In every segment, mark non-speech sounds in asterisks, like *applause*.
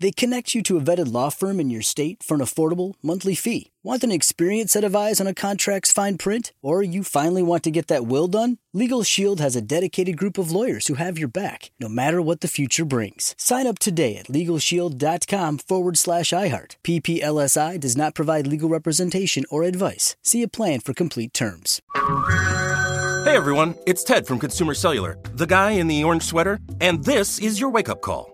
They connect you to a vetted law firm in your state for an affordable monthly fee. Want an experienced set of eyes on a contract's fine print? Or you finally want to get that will done? Legal Shield has a dedicated group of lawyers who have your back, no matter what the future brings. Sign up today at LegalShield.com forward slash iHeart. PPLSI does not provide legal representation or advice. See a plan for complete terms. Hey everyone, it's Ted from Consumer Cellular, the guy in the orange sweater, and this is your wake up call.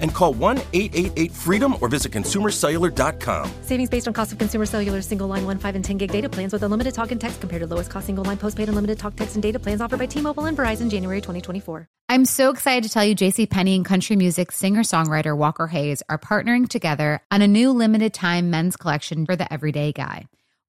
and call 1 888 freedom or visit consumercellular.com. Savings based on cost of consumer cellular single line 1, 5, and 10 gig data plans with unlimited talk and text compared to lowest cost single line postpaid unlimited talk, text, and data plans offered by T Mobile and Verizon January 2024. I'm so excited to tell you JC Penney and country music singer-songwriter Walker Hayes are partnering together on a new limited time men's collection for the everyday guy.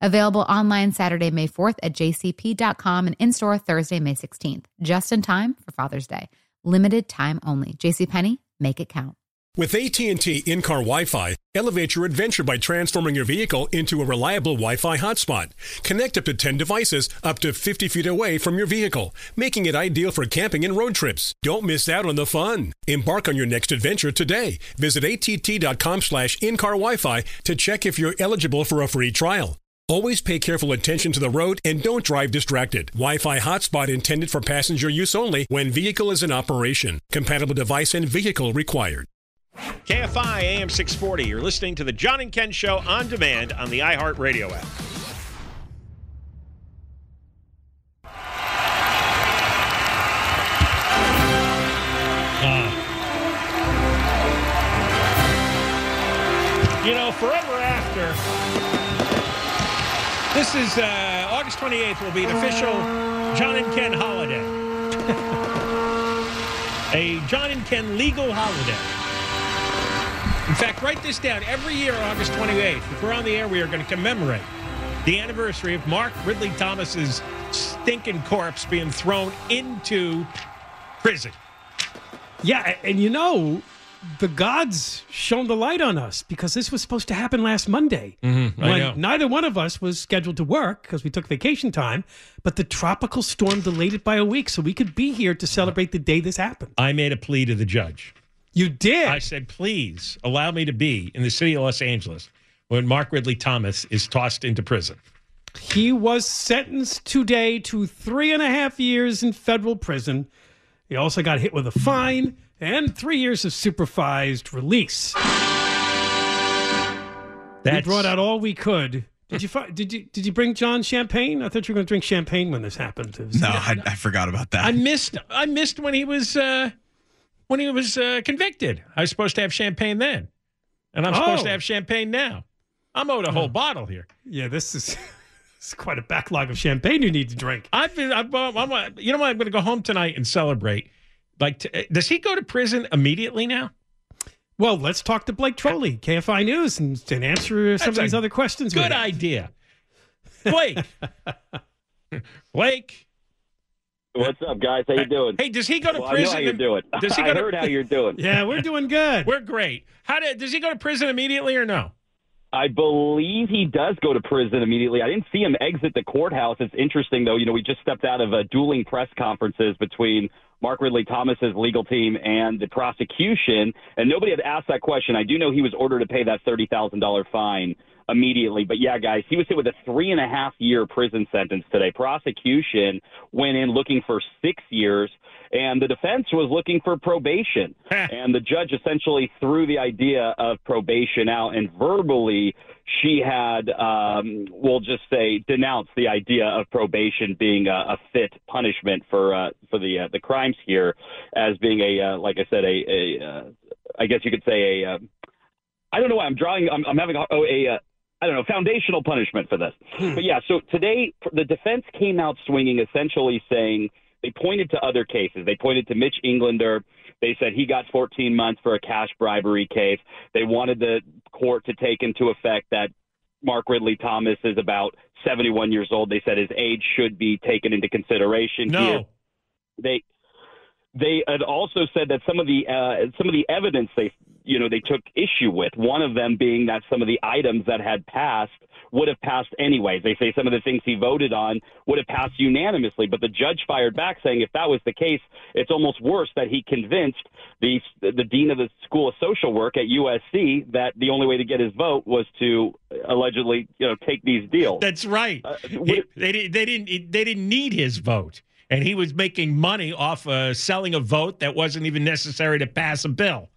Available online Saturday, May 4th at jcp.com and in store Thursday, May 16th, just in time for Father's Day. Limited time only. JCPenney, make it count. With AT&T in-car Wi-Fi, elevate your adventure by transforming your vehicle into a reliable Wi-Fi hotspot. Connect up to 10 devices up to 50 feet away from your vehicle, making it ideal for camping and road trips. Don't miss out on the fun. Embark on your next adventure today. Visit att.com slash in-car Wi-Fi to check if you're eligible for a free trial. Always pay careful attention to the road and don't drive distracted. Wi-Fi hotspot intended for passenger use only when vehicle is in operation. Compatible device and vehicle required. KFI AM 640. You're listening to the John and Ken Show on demand on the iHeartRadio app. Uh, you know, forever after. This is uh, August 28th will be an official John and Ken holiday. *laughs* a John and Ken legal holiday. In fact, write this down. Every year, August 28th, if we're on the air, we are going to commemorate the anniversary of Mark Ridley Thomas's stinking corpse being thrown into prison. Yeah, and you know, the gods shone the light on us because this was supposed to happen last Monday. Mm-hmm, when neither one of us was scheduled to work because we took vacation time, but the tropical storm delayed it by a week so we could be here to celebrate the day this happened. I made a plea to the judge. You did. I said, please allow me to be in the city of Los Angeles when Mark Ridley Thomas is tossed into prison. He was sentenced today to three and a half years in federal prison. He also got hit with a fine and three years of supervised release. we brought out all we could. Did you fi- did you did you bring John champagne? I thought you were going to drink champagne when this happened. Was- No, I, I forgot about that. I missed. I missed when he was uh, when he was uh, convicted. I was supposed to have champagne then, and I'm supposed to Oh. have champagne now. I'm owed a whole bottle here. yeah, this is *laughs* it's quite a backlog of champagne you need to drink. I've been. I've, I'm- you know what? I'm going to go home tonight and celebrate. Like, t- does he go to prison immediately now? Well, let's talk to Blake Troli, KFI News, and, and answer some That's of these other questions. Good idea, Blake. *laughs* Blake. What's up, guys? How you doing? Hey, does he go to Well, I know prison? how you're doing. Does he *laughs* I to- heard how *laughs* you're doing. Yeah, we're doing good. We're great. How did, does he go to prison immediately or no? I believe he does go to prison immediately. I didn't see him exit the courthouse. It's interesting, though. You know, we just stepped out of uh, dueling press conferences between Mark Ridley Thomas's legal team and the prosecution, and nobody had asked that question. I do know he was ordered to pay that thirty thousand dollar fine immediately. But yeah, guys, he was hit with a three and a half year prison sentence today. Prosecution went in looking for six years, and the defense was looking for probation. *laughs* and the judge essentially threw the idea of probation out and verbally she had, um, we'll just say, denounced the idea of probation being a, a fit punishment for uh, for the uh, the crimes here, as being a, uh, like I said, a, a uh, I guess you could say a. Uh, I don't know why I'm drawing. I'm, I'm having a, oh, a uh, I don't know foundational punishment for this. Hmm. But yeah, so today the defense came out swinging, essentially saying they pointed to other cases. They pointed to Mitch Englander. They said he got 14 months for a cash bribery case. They wanted the court to take into effect that Mark Ridley Thomas is about 71 years old. They said his age should be taken into consideration No. here. They they had also said that some of the uh, some of the evidence they you know they took issue with. One of them being that some of the items that had passed would have passed anyways. They say some of the things he voted on would have passed unanimously, but the judge fired back saying if that was the case, it's almost worse that he convinced the the dean of the School of Social Work at USC that the only way to get his vote was to allegedly you know take these deals. That's right. Uh, He- they, they didn't. They didn't need his vote, and he was making money off uh, selling a vote that wasn't even necessary to pass a bill.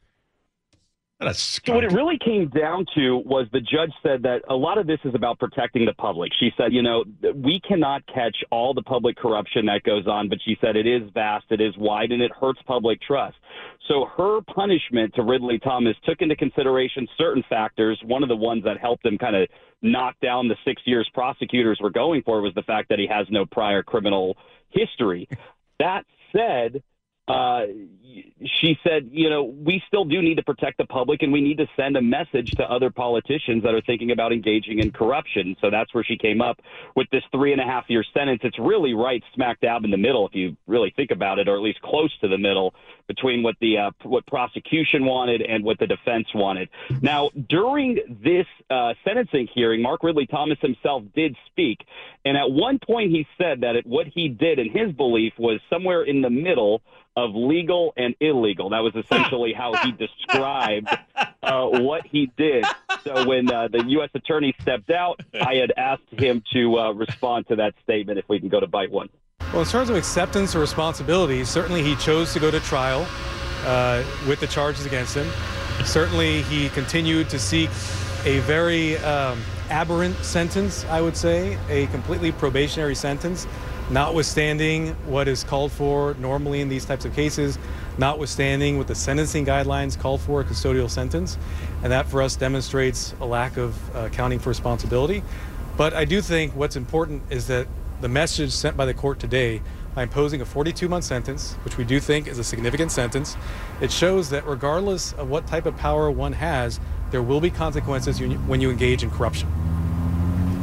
What So what it really came down to was the judge said that a lot of this is about protecting the public. She said, you know, we cannot catch all the public corruption that goes on, but she said it is vast, it is wide, and it hurts public trust. So her punishment to Ridley Thomas took into consideration certain factors. One of the ones that helped him kind of knock down the six years prosecutors were going for was the fact that he has no prior criminal history. That said, uh, she said, you know, we still do need to protect the public and we need to send a message to other politicians that are thinking about engaging in corruption. So that's where she came up with this three and a half year sentence. It's really right smack dab in the middle, if you really think about it, or at least close to the middle between what the uh, what prosecution wanted and what the defense wanted. Now, during this uh, sentencing hearing, Mark Ridley Thomas himself did speak, and at one point he said that it, what he did, in his belief, was somewhere in the middle of legal and illegal. That was essentially how he *laughs* described uh, what he did. So when uh, the U.S. attorney stepped out, I had asked him to uh, respond to that statement. If we can go to bite one. Well, in terms of acceptance or responsibility, certainly he chose to go to trial uh, with the charges against him. Certainly he continued to seek a very um, aberrant sentence, I would say, a completely probationary sentence, notwithstanding what is called for normally in these types of cases, notwithstanding what the sentencing guidelines call for a custodial sentence. And that for us demonstrates a lack of uh, accounting for responsibility. But I do think what's important is that the message sent by the court today by imposing a 42 month sentence, which we do think is a significant sentence, it shows that regardless of what type of power one has, there will be consequences when you- when you engage in corruption.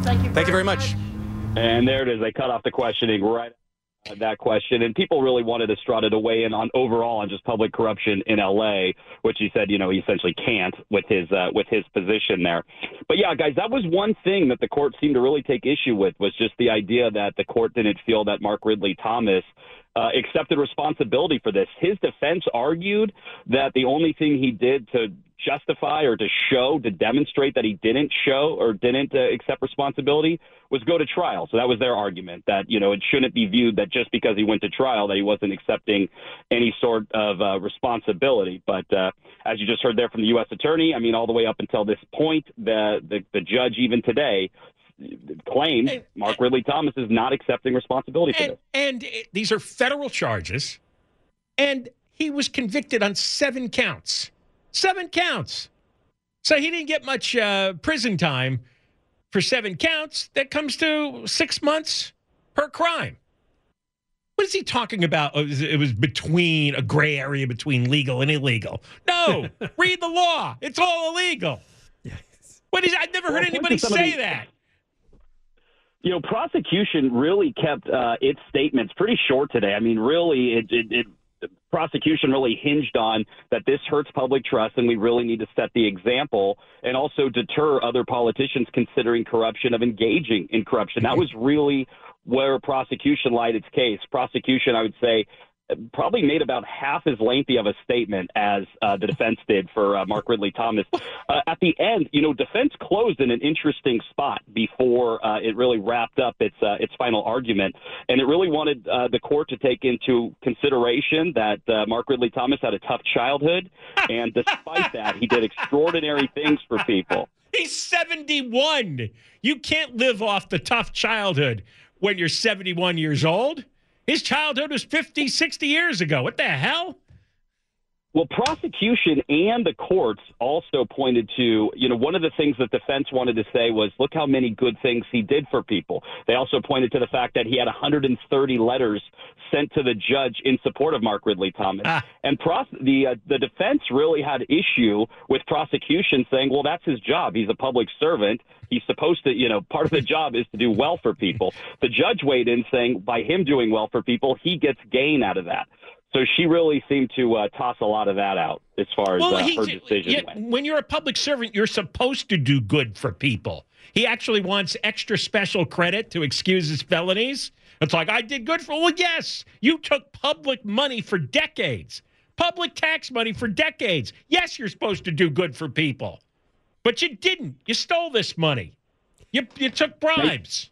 Thank you. Thank you very much. And there it is. They cut off the questioning right at that question. And people really wanted Estrada to weigh in on overall on just public corruption in L.A., which he said, you know, he essentially can't with his uh, with his position there. But yeah, guys, that was one thing that the court seemed to really take issue with was just the idea that the court didn't feel that Mark Ridley Thomas uh, accepted responsibility for this. His defense argued that the only thing he did to justify or to show, to demonstrate that he didn't show or didn't uh, accept responsibility was go to trial. So that was their argument that, you know, it shouldn't be viewed that just because he went to trial that he wasn't accepting any sort of uh, responsibility. But uh, as you just heard there from the U.S. attorney, I mean, all the way up until this point, the, the, the judge even today claimed And- Mark Ridley Thomas is not accepting responsibility for and, this. and it- these are federal charges, and he was convicted on seven counts. Seven counts. So he didn't get much uh, prison time for seven counts. That comes to six months per crime. What is he talking about? Oh, It was between a gray area between legal and illegal. No, *laughs* read the law. It's all illegal. What is? I've never Well, heard anybody say that. You know, prosecution really kept uh, its statements pretty short today. I mean, really, it, it, it the prosecution really hinged on that this hurts public trust, and we really need to set the example and also deter other politicians considering corruption of engaging in corruption. That was really where prosecution lied its case. Prosecution, I would say, probably made about half as lengthy of a statement as uh, the defense did for uh, Mark Ridley Thomas. Uh, at the end, you know, defense closed in an interesting spot before uh, it really wrapped up its uh, its final argument, and it really wanted uh, the court to take into consideration that uh, Mark Ridley Thomas had a tough childhood, *laughs* and despite that, he did extraordinary things for people. He's 71. You can't live off the tough childhood when you're 71 years old. His childhood was 50, 60 years ago. What the hell? Well, prosecution and the courts also pointed to, you know, one of the things that defense wanted to say was, look how many good things he did for people. They also pointed to the fact that he had 130 letters sent to the judge in support of Mark Ridley Thomas. Ah. And pros- the uh, the defense really had issue with prosecution saying, well, that's his job. He's a public servant. He's supposed to, you know, part of the job is to do well for people. The judge weighed in saying, by him doing well for people, he gets gain out of that. So she really seemed to uh, toss a lot of that out as far as Well, uh, he, her decision yeah, went. when you're a public servant, you're supposed to do good for people. He actually wants extra special credit to excuse his felonies. It's like, I did good for, well, yes, you took public money for decades, public tax money for decades. Yes, you're supposed to do good for people, but you didn't. You stole this money, you, you took bribes.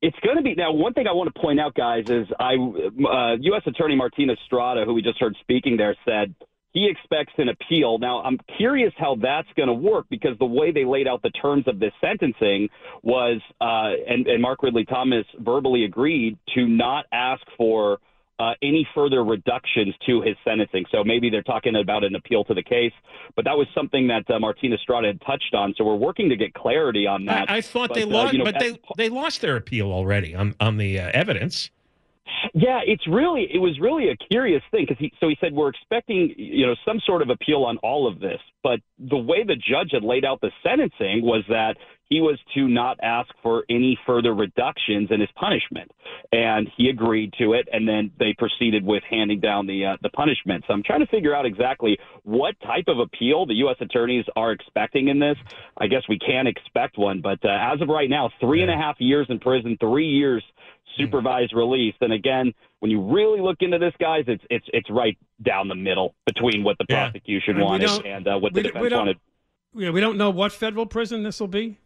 It's going to be now. One thing I want to point out, guys, is I uh, U.S. Attorney Martin Estrada, who we just heard speaking there, said he expects an appeal. Now, I'm curious how that's going to work because the way they laid out the terms of this sentencing was, uh, and, and Mark Ridley Thomas verbally agreed to not ask for uh, any further reductions to his sentencing. So maybe they're talking about an appeal to the case, but that was something that uh, Martin Estrada had touched on. So we're working to get clarity on that. I, I thought But, they uh, lost, you know, but they they lost their appeal already on on the uh, evidence. Yeah, it's really it was really a curious thing because he so he said we're expecting you know some sort of appeal on all of this, but the way the judge had laid out the sentencing was that he was to not ask for any further reductions in his punishment, and he agreed to it, and then they proceeded with handing down the uh, the punishment. So I'm trying to figure out exactly what type of appeal the U.S. attorneys are expecting in this. I guess we can expect one, but uh, as of right now, three and a half years in prison, three years supervised release. And again, when you really look into this, guys, it's it's it's right down the middle between what the Yeah. prosecution wanted and uh, what the defense wanted. Yeah, we don't know what federal prison this will be.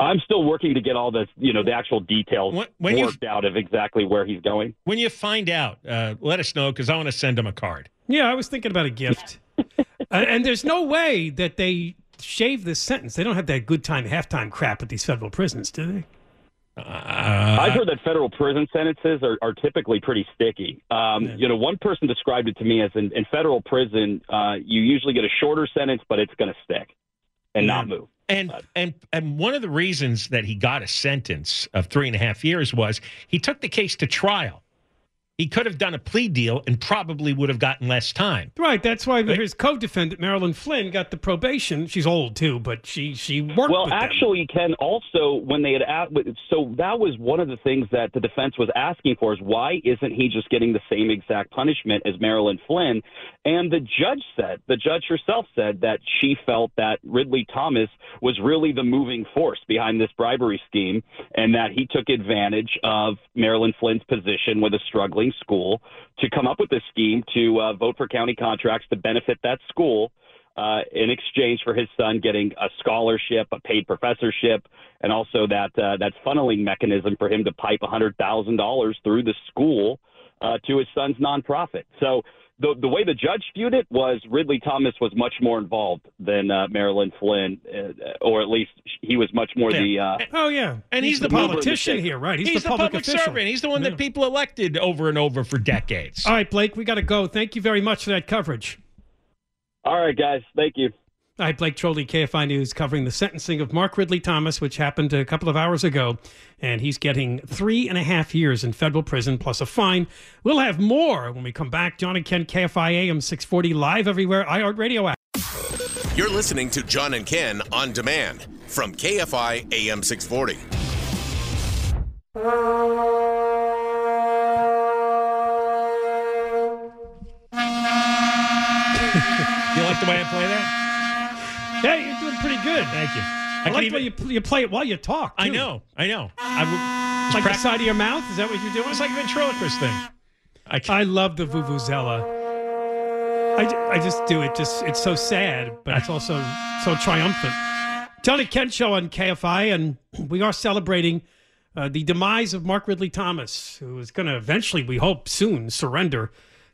I'm still working to get all the you know the actual details When- when you- worked out of exactly where he's going. When you find out, uh, let us know because I want to send him a card. Yeah, I was thinking about a gift. *laughs* uh, and there's no way that they shave this sentence. They don't have that good time, halftime crap at these federal prisons, do they? Uh, I've heard that federal prison sentences are, are typically pretty sticky. Um, You know, one person described it to me as in, in federal prison, uh, you usually get a shorter sentence, but it's going to stick and not move. And and and one of the reasons that he got a sentence of three and a half years was he took the case to trial. He could have done a plea deal and probably would have gotten less time. Right. That's why his co-defendant Marilyn Flynn got the probation. She's old too, but she she worked. Well, with them. actually, Ken, also when they had asked, so that was one of the things that the defense was asking for is why isn't he just getting the same exact punishment as Marilyn Flynn? And the judge said, the judge herself said that she felt that Ridley Thomas was really the moving force behind this bribery scheme, and that he took advantage of Marilyn Flynn's position with a struggling school to come up with this scheme to uh, vote for county contracts to benefit that school uh, in exchange for his son getting a scholarship, a paid professorship, and also that uh, that funneling mechanism for him to pipe hundred thousand dollars through the school uh, to his son's nonprofit. So. The, the way the judge viewed it was Ridley Thomas was much more involved than uh, Marilyn Flynn, uh, or at least he was much more the. Uh, Oh yeah, And he's, the, the public- politician here, right? He's, He's, the, the public, public, official. servant. He's the one Yeah. that people elected over and over for decades. All right, Blake, we got to go. Thank you very much for that coverage. all right, guys, thank you. Right, Blake Troli, KFI News, covering the sentencing of Mark Ridley Thomas, which happened a couple of hours ago. And he's getting three and a half years in federal prison plus a fine. We'll have more when we come back. John and Ken, KFI AM 640, live everywhere, iHeartRadio app. You're listening to John and Ken on demand from KFI AM 640. *laughs* You like the way I play that? Yeah, you're doing pretty good. Thank you. I, can like even- the way you, pl- you play it while you talk. I know. I know. I would, Like the side of your mouth? Is that what you're doing? It's like a ventriloquist thing. I, I love the Vuvuzela. I, I just do it. Just It's so sad, but it's also so triumphant. Tony Kent Show on KFI, and we are celebrating uh, the demise of Mark Ridley Thomas, who is going to eventually, we hope, soon surrender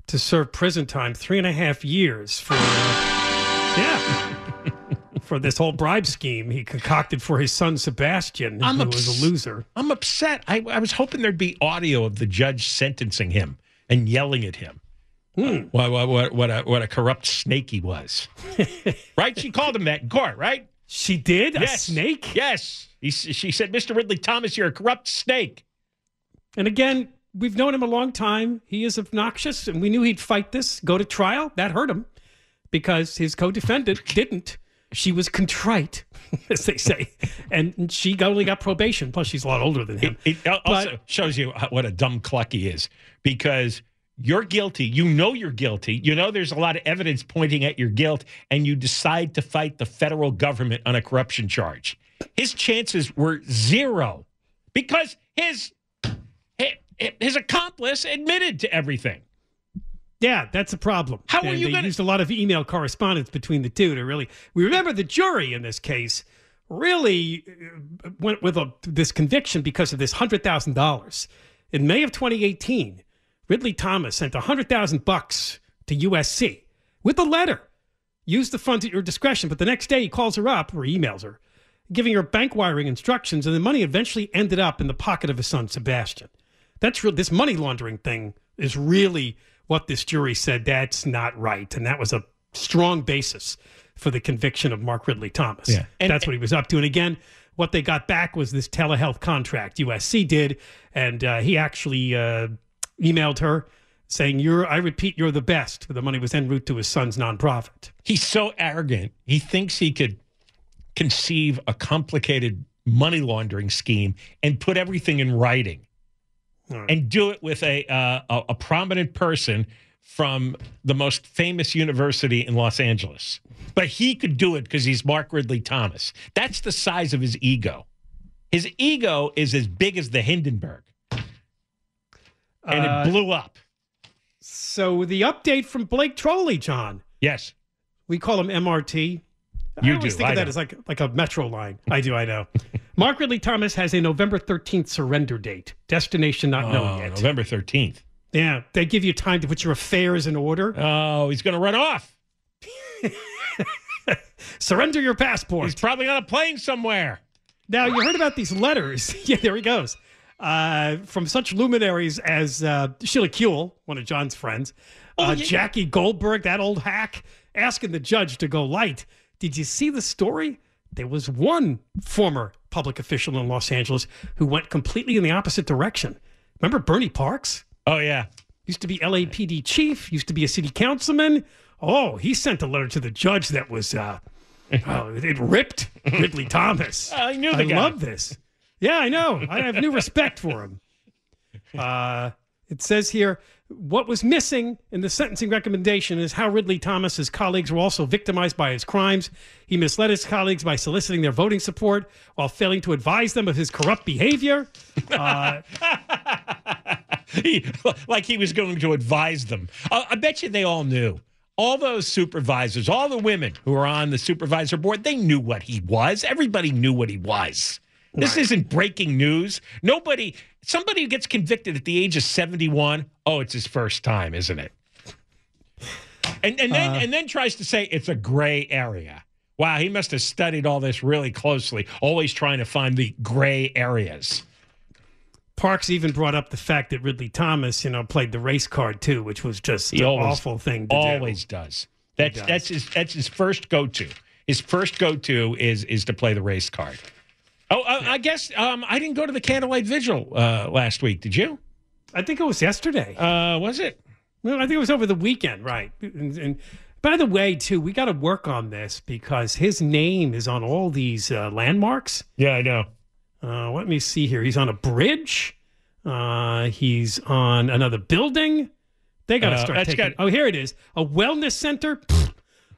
to serve prison time, three and a half years for, uh, yeah, for this whole bribe scheme he concocted for his son Sebastian, I'm who ups- was a loser. I'm upset. I, I was hoping there'd be audio of the judge sentencing him and yelling at him. Hmm. Uh, what, what, what, what, a, what a corrupt snake he was. *laughs* right? She called him that in court, right? She did? Yes. A snake? Yes. He, she said, Mr. Ridley Thomas, you're a corrupt snake. And again, we've known him a long time. He is obnoxious, and we knew he'd fight this, go to trial. That hurt him because his co defendant *laughs* didn't. She was contrite, *laughs* as they say, and she got- only got probation. Plus, she's a lot older than him. It al- also shows you what a dumb cluck he is because you're guilty. You know you're guilty. You know there's a lot of evidence pointing at your guilt, and you decide to fight the federal government on a corruption charge. His chances were zero because his his, his accomplice admitted to everything. Yeah, that's a problem. How are you they gonna- used a lot of email correspondence between the two to really. We remember the jury in this case really uh, went with a, this conviction because of this hundred thousand dollars. In May of 2018, Ridley Thomas sent a hundred thousand bucks to USC with a letter. Use the funds at your discretion. But the next day, he calls her up or emails her, giving her bank wiring instructions, and the money eventually ended up in the pocket of his son Sebastian. That's real. This money laundering thing is really what this jury said that's not right, and that was a strong basis for the conviction of Mark Ridley Thomas. Yeah. And- that's what he was up to. And again, what they got back was this telehealth contract USC did, and uh, he actually uh, emailed her saying, "You're, I repeat, you're the best." The money was en route to his son's nonprofit. He's so arrogant. He thinks he could conceive a complicated money laundering scheme and put everything in writing and do it with a, uh, a a prominent person from the most famous university in Los Angeles. But he could do it because he's Mark Ridley Thomas. That's the size of his ego. His ego is as big as the Hindenburg, and Uh, it blew up. So the update from Blake Troli, John. Yes, We call him MRT. You I always do, think I of that know. as like like a metro line. I do, I know. Mark Ridley Thomas has a November 13th surrender date. Destination not known Oh, yet. November thirteenth. Yeah, they give you time to put your affairs in order. Oh, he's going to run off. *laughs* Surrender your passport. He's probably on a plane somewhere. Now you heard about these letters. *laughs* yeah, there he goes. Uh, from such luminaries as uh, Sheila Kuehl, one of John's friends, uh, yeah. Jackie Goldberg, that old hack, asking the judge to go light. Did you see the story? There was one former public official in Los Angeles who went completely in the opposite direction. Remember Bernie Parks? Oh yeah. Used to be LAPD chief, used to be a city councilman. Oh, he sent a letter to the judge that was uh, *laughs* oh, it ripped Ridley Thomas. *laughs* I knew the I guy. love this. Yeah, I know. I have new respect for him. Uh, it says here what was missing in the sentencing recommendation is how Ridley Thomas's colleagues were also victimized by his crimes. He misled his colleagues by soliciting their voting support while failing to advise them of his corrupt behavior. *laughs* Uh, He, like he was going to advise them. Uh, I bet you they all knew. All those supervisors, all the women who were on the supervisor board, they knew what he was. Everybody knew what he was. This isn't breaking news. Nobody, somebody who gets convicted at the age of 71, oh, it's his first time, isn't it? And and then uh. and then tries to say it's a gray area. Wow, he must have studied all this really closely, always trying to find the gray areas. Parks even brought up the fact that Ridley Thomas, you know, played the race card too, which was just He an always- awful thing to always do. does. That's does. that's his that's his first go to. His first go to is is to play the race card. Oh, uh, I guess um, I didn't go to the candlelight vigil uh, last week. Did you? I think it was yesterday. Uh, was it? Well, I think it was over the weekend, right? And, and by the way, too, we got to work on this because his name is on all these uh, landmarks. Yeah, I know. Uh, let me see here. He's on a bridge. Uh, he's on another building. They got to start that's taking. got- oh, here it is: a wellness center,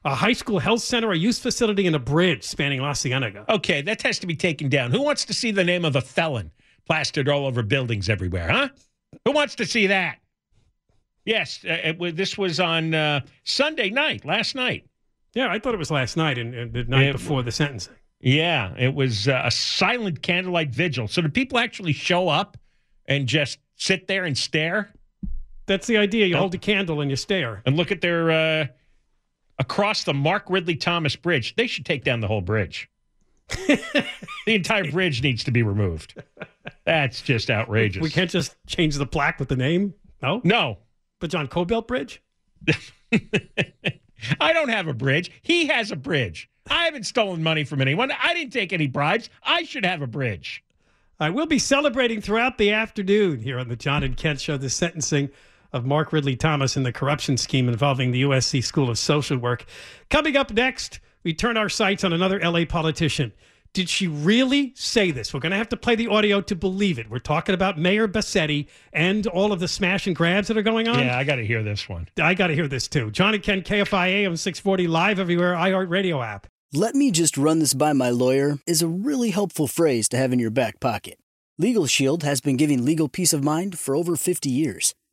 a high school health center, a youth facility, and a bridge spanning La Cienega. Okay, that has to be taken down. Who wants to see the name of a felon plastered all over buildings everywhere? Huh? Who wants to see that? Yes, uh, it, this was on uh, Sunday night, last night. Yeah, I thought it was last night and, and the night It- before the sentencing. Yeah, it was uh, a silent candlelight vigil. So did people actually show up and just sit there and stare That's the idea. You Oh. hold a candle and you stare. and look at their uh, across the Mark Ridley Thomas Bridge? They should take down the whole bridge. *laughs* the entire bridge needs to be removed. That's just outrageous. We can't just change the plaque with the name. No, No, the John Kobylt Bridge. *laughs* I don't have a bridge. He has a bridge. I haven't stolen money from anyone. I didn't take any bribes. I should have a bridge. I will be celebrating throughout the afternoon here on the John and Ken Show the sentencing of Mark Ridley Thomas in the corruption scheme involving the USC School of Social Work. Coming up next, we turn our sights on another LA politician. Did she really say this? We're going to have to play the audio to believe it. We're talking about Mayor Bassetti and all of the smash and grabs that are going on. Yeah, I got to hear this one. I got to hear this too. John and Ken, KFI AM 640, live everywhere, iHeartRadio app. Let me just run this by my lawyer is a really helpful phrase to have in your back pocket. Legal Shield has been giving legal peace of mind for over 50 years.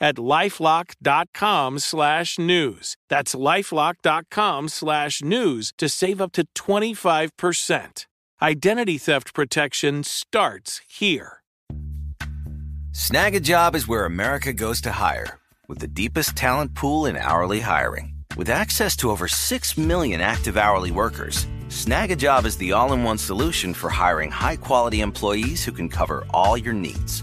at lifelock.com slash news. That's lifelock.com slash news to save up to 25%. Identity theft protection starts here. Snag a job is where America goes to hire, with the deepest talent pool in hourly hiring. With access to over 6 million active hourly workers, Snag a job is the all in one solution for hiring high quality employees who can cover all your needs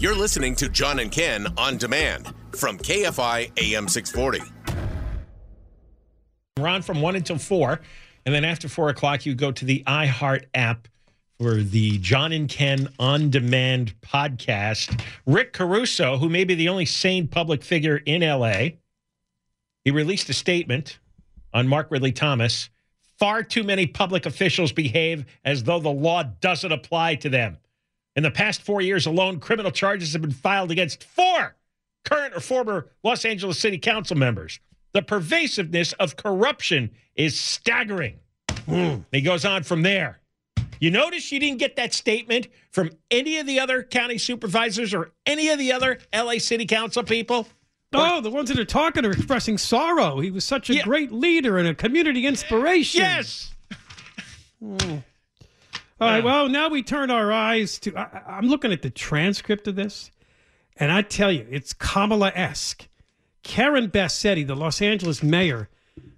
You're listening to John and Ken on demand from KFI AM 640. We're on from 1 until 4. And then after 4 o'clock, you go to the iHeart app for the John and Ken on demand podcast. Rick Caruso, who may be the only sane public figure in LA, he released a statement on Mark Ridley Thomas. Far too many public officials behave as though the law doesn't apply to them. In the past four years alone, criminal charges have been filed against four current or former Los Angeles City Council members. The pervasiveness of corruption is staggering. Mm. He goes on from there. You notice you didn't get that statement from any of the other county supervisors or any of the other LA City Council people? Oh, the ones that are talking are expressing sorrow. He was such a yeah. great leader and a community inspiration. Yes. mm. All right. Well, now we turn our eyes to. I, am looking at the transcript of this, and I tell you, it's Kamala esque. Karen Bassetti, the Los Angeles mayor,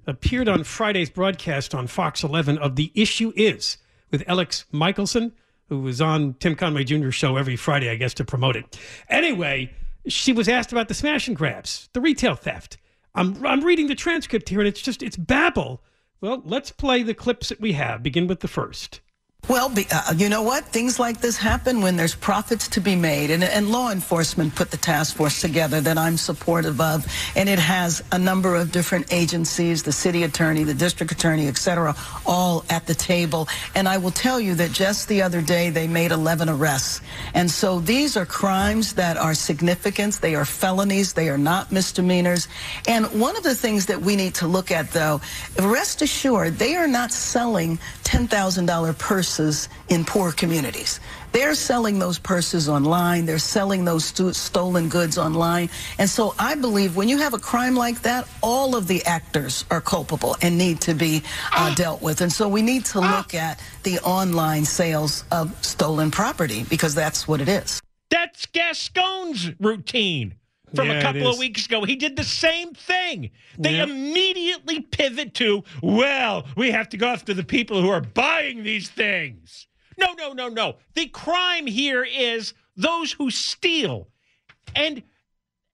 appeared on Friday's broadcast on Fox 11 of The Issue Is with Alex Michelson, who was on Tim Conway Jr.'s show every Friday, I guess, to promote it. Anyway, she was asked about the smash and grabs, the retail theft. I'm, I'm reading the transcript here, and it's just, it's babble. Well, let's play the clips that we have. Begin with the first. Well, be, uh, you know what? Things like this happen when there's profits to be made. And, and, law enforcement put the task force together that I'm supportive of. And it has a number of different agencies, the city attorney, the district attorney, et cetera, all at the table. And I will tell you that just the other day, they made 11 arrests. And so these are crimes that are significant. They are felonies. They are not misdemeanors. And one of the things that we need to look at, though, rest assured, they are not selling $10,000 purses purses in poor communities. They're selling those purses online. They're selling those st stolen goods online. And so I believe when you have a crime like that, all of the actors are culpable and need to be uh, dealt with. And so we need to look at the online sales of stolen property because that's what it is. That's Gascon's routine from Yeah, a couple of weeks ago. He did the same thing. They Yep. immediately pivot to, well, we have to go after the people who are buying these things. No, no, no, no. The crime here is those who steal. And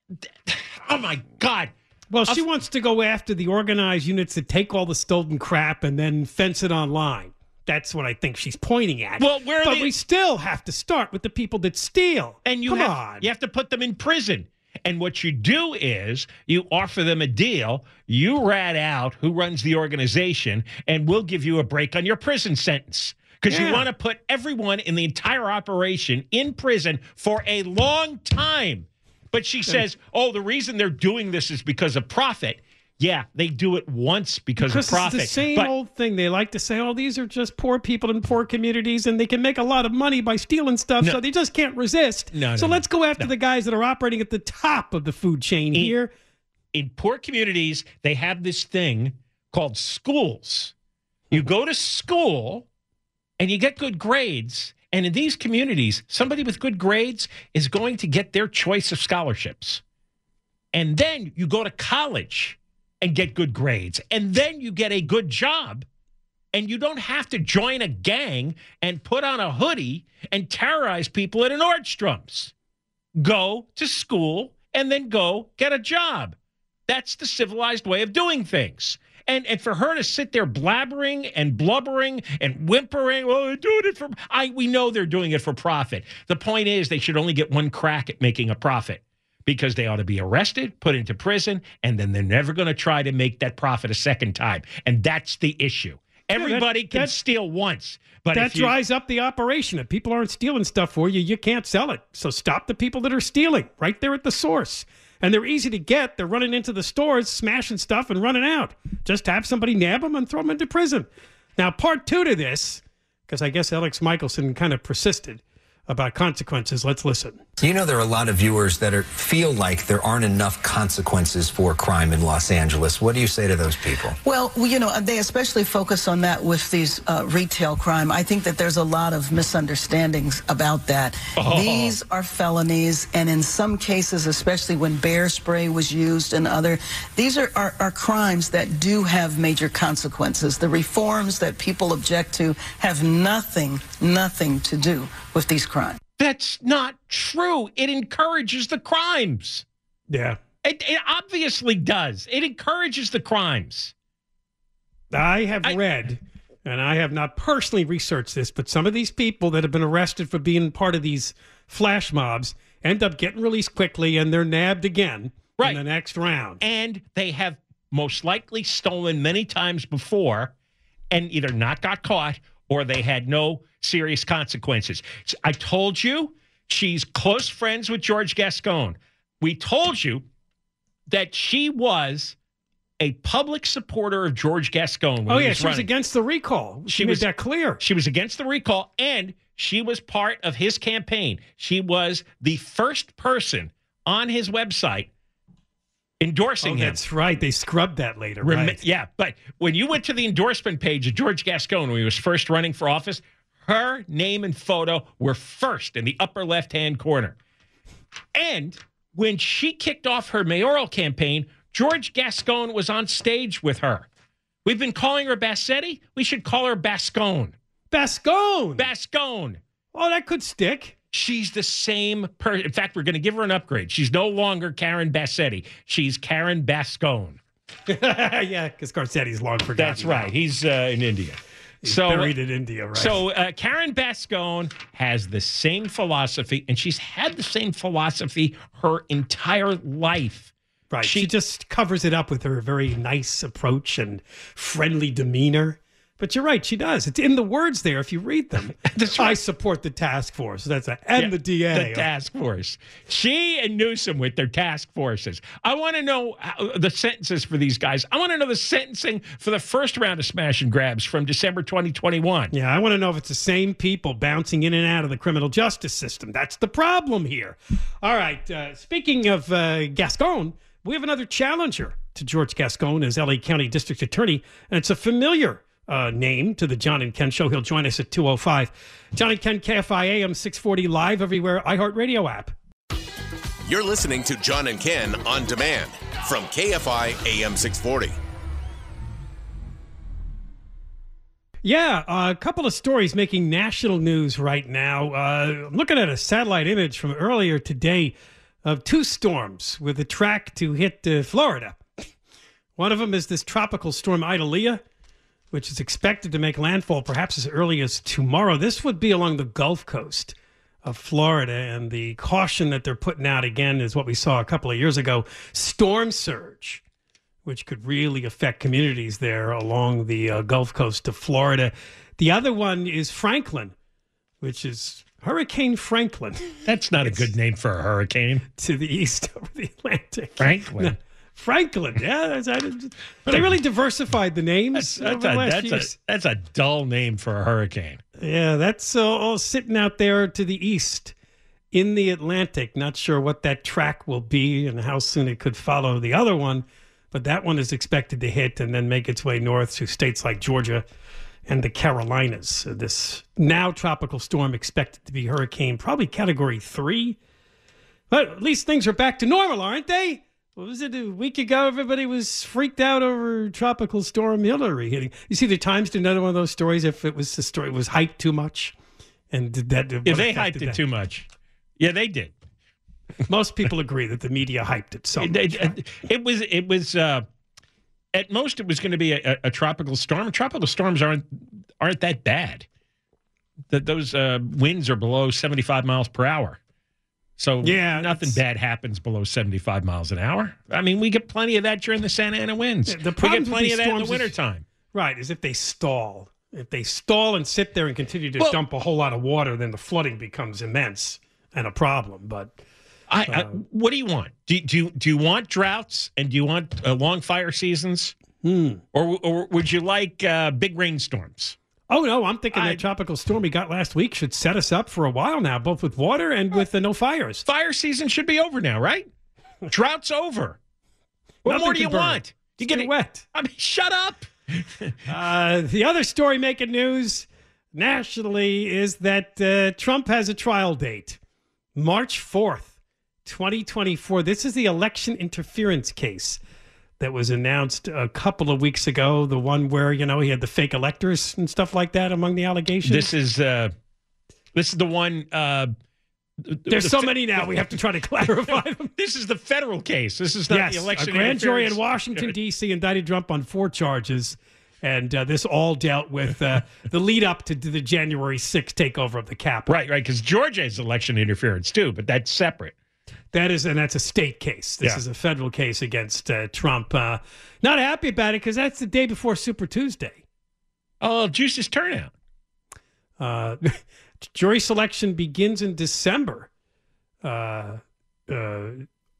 *sighs* oh my God. Well, she wants to go after the organized units that take all the stolen crap and then fence it online. That's what I think she's pointing at. Well, where but the- we still have to start with the people that steal. And you Come have, on. you have to put them in prison. And what you do is you offer them a deal, you rat out who runs the organization, and we'll give you a break on your prison sentence. Because you want to put everyone in the entire operation in prison for a long time. But she says, oh, the reason they're doing this is because of profit. Yeah, they do it once because, Because of profit. it's the same but old thing. They like to say, "Oh, these are just poor people in poor communities, and they can make a lot of money by stealing stuff, No. so they just can't resist." No, no, so no, let's go after the guys that are operating at the top of the food chain here. in poor communities, they have this thing called schools. You go to school and you get good grades. And in these communities, somebody with good grades is going to get their choice of scholarships. And then you go to college and get good grades. And then you get a good job. And you don't have to join a gang and put on a hoodie and terrorize people at an Nordstrom's. Go to school and then go get a job. That's the civilized way of doing things. And and for her to sit there blabbering and blubbering and whimpering, well, they're doing it for I we know they're doing it for profit. The point is they should only get one crack at making a profit because they ought to be arrested, put into prison, and then they're never going to try to make that profit a second time. And that's the issue. Everybody can that- steal once, but that you, dries up the operation. If people aren't stealing stuff for you, you can't sell it. So stop the people that are stealing right there at the source. And they're easy to get. They're running into the stores, smashing stuff, and running out. Just have somebody nab them and throw them into prison. Now, part two to this, because I guess Alex Michelson kind of persisted about consequences. Let's listen. You know, there are a lot of viewers that are, feel like there aren't enough consequences for crime in Los Angeles. What do you say to those people? Well, you know, they especially focus on that with these uh, retail crime. I think that there's a lot of misunderstandings about that. Oh. These are felonies, and in some cases, especially when bear spray was used and other, these are, are, are crimes that do have major consequences. The reforms that people object to have nothing, nothing to do with these crimes. That's not true. It encourages the crimes. Yeah. It, it obviously does. It encourages the crimes. I have read, and I have not personally researched this, but some of these people that have been arrested for being part of these flash mobs end up getting released quickly and they're nabbed again in the next round. And they have most likely stolen many times before and either not got caught or they had no serious consequences. I told you she's close friends with George Gascon. We told you that she was a public supporter of George Gascon. When Oh, yeah, was she was against the recall. She made that clear. She was against the recall, and she was part of his campaign. She was the first person on his website endorsing Oh, him. that's right. They scrubbed that later, Rem- right? Yeah, but when you went to the endorsement page of George Gascon when he was first running for office, her name and photo were first in the upper left hand corner. And when she kicked off her mayoral campaign, George Gascon was on stage with her. We've been calling her Bassetti. We should call her Bascone. Bascone. Bascone. Oh, that could stick. She's the same person. In fact, we're going to give her an upgrade. She's no longer Karen Bassetti. She's Karen Bascone. *laughs* yeah, because Garcetti's long forgotten. That's right. now. He's uh, in India. He's so buried in India, right? So uh, Karen Bascone has the same philosophy, and she's had the same philosophy her entire life. Right. She, just covers it up with her very nice approach and friendly demeanor. But you're right, she does. It's in the words there if you read them. *laughs* I support the task force. That's a, and Yeah, the DA. The task force. She and Newsom with their task forces. I want to know the sentences for these guys. I want to know the sentencing for the first round of smash and grabs from December 2021. Yeah, I want to know if it's the same people bouncing in and out of the criminal justice system. That's the problem here. All right. Uh, speaking of uh, Gascon, we have another challenger to George Gascon as LA County District Attorney, and it's a familiar uh, name to the John and Ken Show. He'll join us at 2.05. John and Ken, KFI AM 640 live everywhere, iHeartRadio app. You're listening to John and Ken on demand from KFI AM 640. Yeah, uh, a couple of stories making national news right now. Uh, I'm looking at a satellite image from earlier today of two storms with a track to hit uh, Florida. One of them is this tropical storm Idalia, which is expected to make landfall perhaps as early as tomorrow. This would be along the Gulf Coast of Florida, and the caution that they're putting out again is what we saw a couple of years ago storm surge which could really affect communities there along the uh, Gulf Coast of Florida. The other one is Franklin, which is Hurricane Franklin. That's not a good name for a hurricane. To the east *laughs* of the Atlantic. Franklin. No, Franklin, yeah. That's, they really diversified the names. That's, over the a, last that's, a, that's a dull name for a hurricane. Yeah, that's uh, all sitting out there to the east in the Atlantic. Not sure what that track will be and how soon it could follow the other one, but that one is expected to hit and then make its way north to states like Georgia and the Carolinas. This now tropical storm expected to be hurricane, probably category three. But at least things are back to normal, aren't they? What was it a week ago? Everybody was freaked out over tropical storm Hilary hitting. You see, the Times did another one of those stories. If it was the story was hyped too much, and did that Yeah, they hyped it that- too much. Yeah, they did. Most people agree that the media hyped it so It, much. it- it was it was uh, at most it was going to be a, a tropical storm. Tropical storms aren't aren't that bad. That those uh, winds are below seventy five miles per hour. So Yeah, nothing bad happens below seventy five miles an hour. I mean, we get plenty of that during the Santa Ana winds. The we get plenty of that in the wintertime. Right, is if they stall. If they stall and sit there and continue to Well- dump a whole lot of water, then the flooding becomes immense and a problem. But I, I what do you want? Do, do you do you want droughts and do you want uh, long fire seasons, Hmm. or or would you like uh, big rainstorms? Oh no, I'm thinking that tropical storm we got last week should set us up for a while now, both with water and with uh, no fires. Fire season should be over now, right? Drought's over. What Nothing more do you burn want? You get it wet. I mean, shut up. *laughs* Uh, the other story making news nationally is that uh, Trump has a trial date, March 4th, 2024. This is the election interference case that was announced a couple of weeks ago. The one where, you know, he had the fake electors and stuff like that among the allegations. This is uh, this is the one. Uh, There's the so fe- many now, we have to try to *laughs* clarify them. This is the federal case. This is not yes, the election. a grand jury in. Washington D.C. indicted Trump on four charges, and uh, this all dealt with uh, the lead up to the January 6th takeover of the Capitol. Right, right, because Georgia is election interference too, but that's separate. That is, and that's a state case. This Yeah. is a federal case against uh, Trump. Uh, not happy about it because that's the day before Super Tuesday. Oh, juice's turnout. Uh, *laughs* jury selection begins in December. Uh, uh,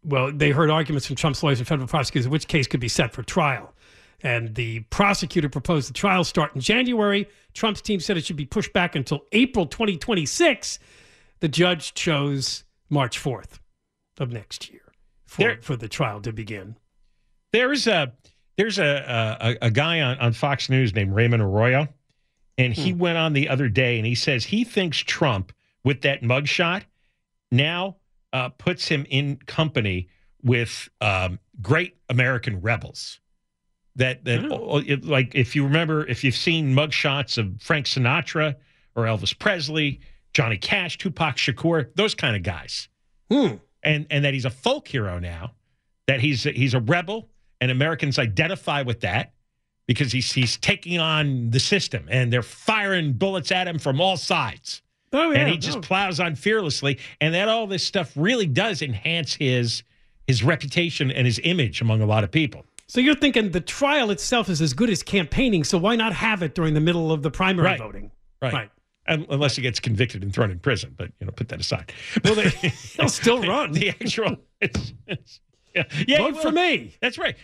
well, they heard arguments from Trump's lawyers and federal prosecutors, which case could be set for trial. And the prosecutor proposed the trial start in January. Trump's team said it should be pushed back until April 2026. The judge chose March 4th of next year for, There- for the trial to begin. There's a there's a a, a guy on, on Fox News named Raymond Arroyo, and he went on the other day and he says he thinks Trump with that mugshot now uh, puts him in company with um, great American rebels. That that it- like if you remember if you've seen mugshots of Frank Sinatra or Elvis Presley, Johnny Cash, Tupac Shakur, those kind of guys. And and that he's a folk hero now, that he's he's a rebel and Americans identify with that because he's he's taking on the system and they're firing bullets at him from all sides. Oh, yeah, and he just no. plows on fearlessly and that all this stuff really does enhance his his reputation and his image among a lot of people. So you're thinking the trial itself is as good as campaigning, so why not have it during the middle of the primary Right. voting? Right. Right. Un- Unless he gets convicted and thrown in prison, but you know, put that aside. Well, they, *laughs* he'll still run. the actual, it's, *laughs* it's, yeah, yeah, Vote for me. That's right.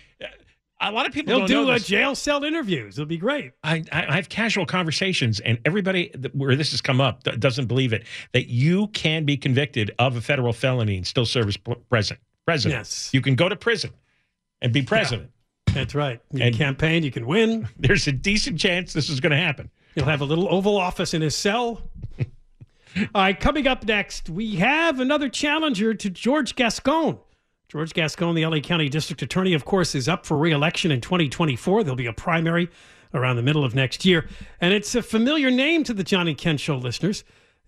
A lot of people He'll don't do this. jail cell interviews. It'll be great. I, I I have casual conversations, and everybody that, where this has come up that doesn't believe it that you can be convicted of a federal felony and still serve as president. President. Yes. You can go to prison and be president. That's right. You And- can campaign, you can win. *laughs* There's a decent chance this is going to happen. He'll have a little Oval Office in his cell. *laughs* All right, coming up next, we have another challenger to George Gascon. George Gascon, the LA County District Attorney, of course, is up for re-election in 2024. There'll be a primary around the middle of next year. And it's a familiar name to the John and Ken Show listeners.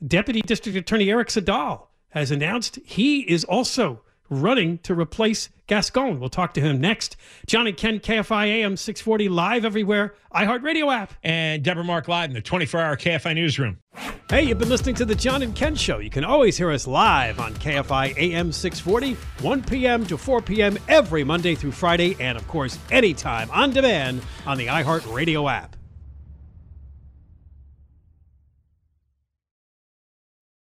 Deputy District Attorney Eric Siddall has announced he is also running to replace Gascon. We'll talk to him next. John and Ken, KFI AM 640, live everywhere, iHeartRadio app. And Deborah Mark live in the 24 hour KFI newsroom. Hey, you've been listening to the John and Ken Show. You can always hear us live on KFI AM 640, 1 p.m. to 4 p.m. every Monday through Friday, and of course, anytime on demand on the iHeartRadio app.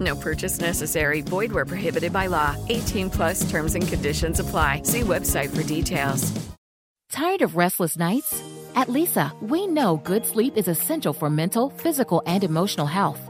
No purchase necessary. Void where prohibited by law. 18 plus terms and conditions apply. See website for details. Tired of restless nights? At Leesa, we know good sleep is essential for mental, physical, and emotional health.